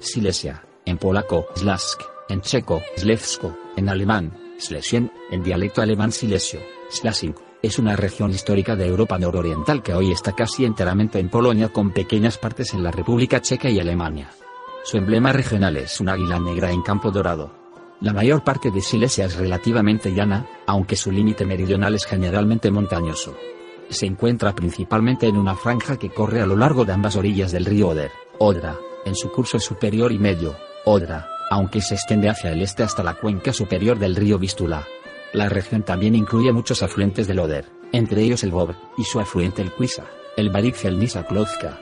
Silesia, en polaco, Slask, en checo, Slevsko, en alemán, Schlesien, en dialecto alemán silesio, Slasing, es una región histórica de Europa nororiental que hoy está casi enteramente en Polonia con pequeñas partes en la República Checa y Alemania. Su emblema regional es un águila negra en campo dorado. La mayor parte de Silesia es relativamente llana, aunque su límite meridional es generalmente montañoso. Se encuentra principalmente en una franja que corre a lo largo de ambas orillas del río Oder, Odra, en su curso superior y medio, Odra, aunque se extiende hacia el este hasta la cuenca superior del río Vistula. La región también incluye muchos afluentes del Oder, entre ellos el Bob, y su afluente el Kuisa, el Barik y el Nisa Klozka.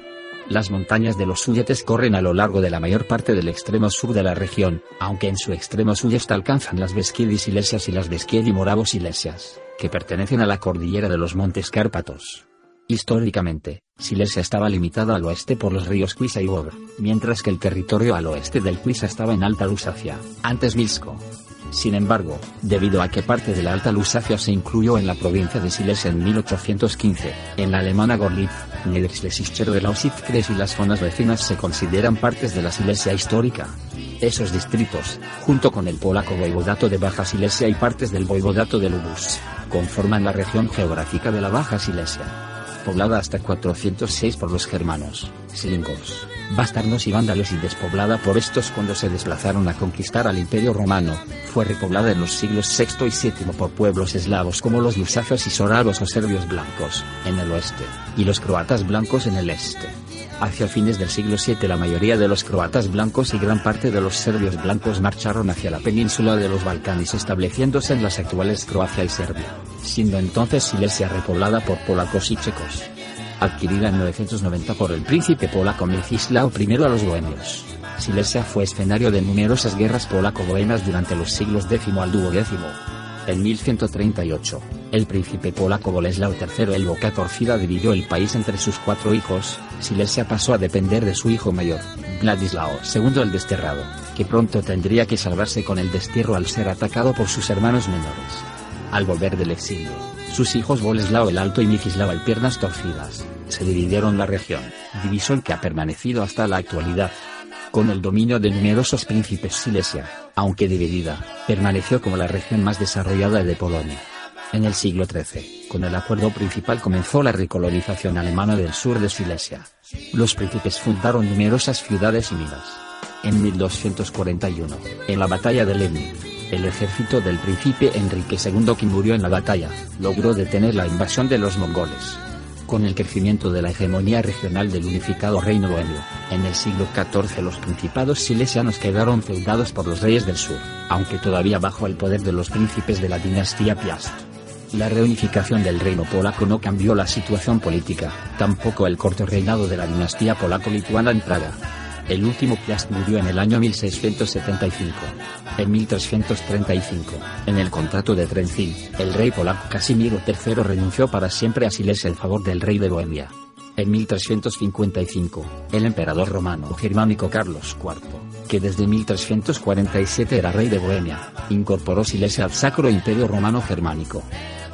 Las montañas de los Sudetes corren a lo largo de la mayor parte del extremo sur de la región, aunque en su extremo sudeste alcanzan las Beskidi Silesias y las Beskidi Moravo Silesias, que pertenecen a la cordillera de los Montes Cárpatos. Históricamente, Silesia estaba limitada al oeste por los ríos Kuisa y Bob, mientras que el territorio al oeste del Kuisa estaba en Alta Lusacia, antes Milsko. Sin embargo, debido a que parte de la Alta Lusacia se incluyó en la provincia de Silesia en 1815, en la alemana Gorlitz, Niederschlesischer de Lausitz y las zonas vecinas se consideran partes de la Silesia histórica. Esos distritos, junto con el polaco voivodato de Baja Silesia y partes del voivodato de Lubus, conforman la región geográfica de la Baja Silesia poblada hasta 406 por los germanos, silingos, bastardos y vándalos y despoblada por estos cuando se desplazaron a conquistar al Imperio Romano, fue repoblada en los siglos VI y VII por pueblos eslavos como los lusacios y soravos o serbios blancos, en el oeste, y los croatas blancos en el este. Hacia fines del siglo VII la mayoría de los croatas blancos y gran parte de los serbios blancos marcharon hacia la península de los Balcanes estableciéndose en las actuales Croacia y Serbia, siendo entonces Silesia repoblada por polacos y checos. Adquirida en 990 por el príncipe polaco Miecislao I a los bohemios. Silesia fue escenario de numerosas guerras polaco-bohemas durante los siglos X al X. En 1138, el príncipe polaco Boleslao III el Boca Torcida dividió el país entre sus cuatro hijos, Silesia pasó a depender de su hijo mayor, Vladislao II el Desterrado, que pronto tendría que salvarse con el destierro al ser atacado por sus hermanos menores. Al volver del exilio, sus hijos Boleslao el Alto y Miecislao el Piernas Torcidas, se dividieron la región, división que ha permanecido hasta la actualidad. Con el dominio de numerosos príncipes Silesia, aunque dividida, permaneció como la región más desarrollada de Polonia. En el siglo XIII, con el acuerdo principal comenzó la recolonización alemana del sur de Silesia. Los príncipes fundaron numerosas ciudades y minas. En 1241, en la batalla de Lenin, el ejército del príncipe Enrique II que murió en la batalla, logró detener la invasión de los mongoles. Con el crecimiento de la hegemonía regional del unificado reino bohemio, en el siglo XIV los principados silesianos quedaron feudados por los reyes del sur, aunque todavía bajo el poder de los príncipes de la dinastía Piast. La reunificación del reino polaco no cambió la situación política, tampoco el corto reinado de la dinastía polaco-lituana en Praga. El último Piast murió en el año 1675. En 1335, en el contrato de Trentin, el rey polaco Casimiro III renunció para siempre a Silesia en favor del rey de Bohemia. En 1355, el emperador romano germánico Carlos IV, que desde 1347 era rey de Bohemia, incorporó Silesia al Sacro Imperio Romano Germánico.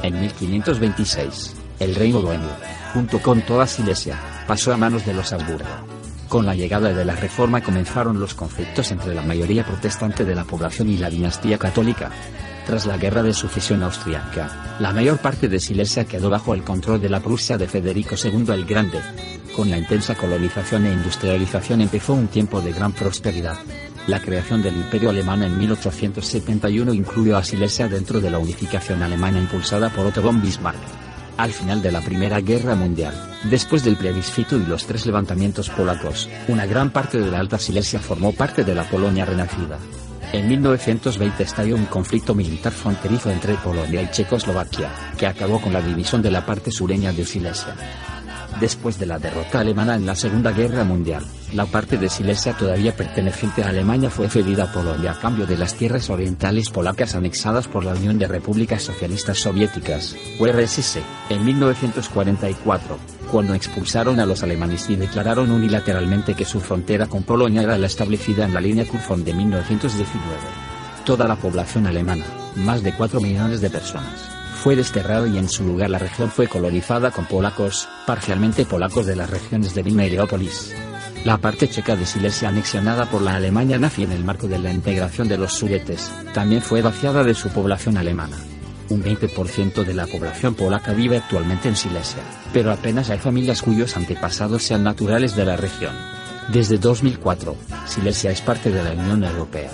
En 1526, el reino bohemio, junto con toda Silesia, pasó a manos de los Habsburgo. Con la llegada de la Reforma comenzaron los conflictos entre la mayoría protestante de la población y la dinastía católica. Tras la Guerra de Sucesión Austriaca, la mayor parte de Silesia quedó bajo el control de la Prusia de Federico II el Grande. Con la intensa colonización e industrialización empezó un tiempo de gran prosperidad. La creación del Imperio Alemán en 1871 incluyó a Silesia dentro de la unificación alemana impulsada por Otto von Bismarck. Al final de la Primera Guerra Mundial, después del plebiscito y los tres levantamientos polacos, una gran parte de la Alta Silesia formó parte de la Polonia renacida. En 1920 estalló un conflicto militar fronterizo entre Polonia y Checoslovaquia, que acabó con la división de la parte sureña de Silesia. Después de la derrota alemana en la Segunda Guerra Mundial, la parte de Silesia todavía perteneciente a Alemania fue cedida a Polonia a cambio de las tierras orientales polacas anexadas por la Unión de Repúblicas Socialistas Soviéticas, URSS, en 1944, cuando expulsaron a los alemanes y declararon unilateralmente que su frontera con Polonia era la establecida en la línea Kurfürst de 1919. Toda la población alemana, más de 4 millones de personas, fue desterrado y en su lugar la región fue colonizada con polacos, parcialmente polacos de las regiones de Vilna y Leópolis. La parte checa de Silesia anexionada por la Alemania nazi en el marco de la integración de los sudetes, también fue vaciada de su población alemana. Un 20% de la población polaca vive actualmente en Silesia, pero apenas hay familias cuyos antepasados sean naturales de la región. Desde 2004, Silesia es parte de la Unión Europea.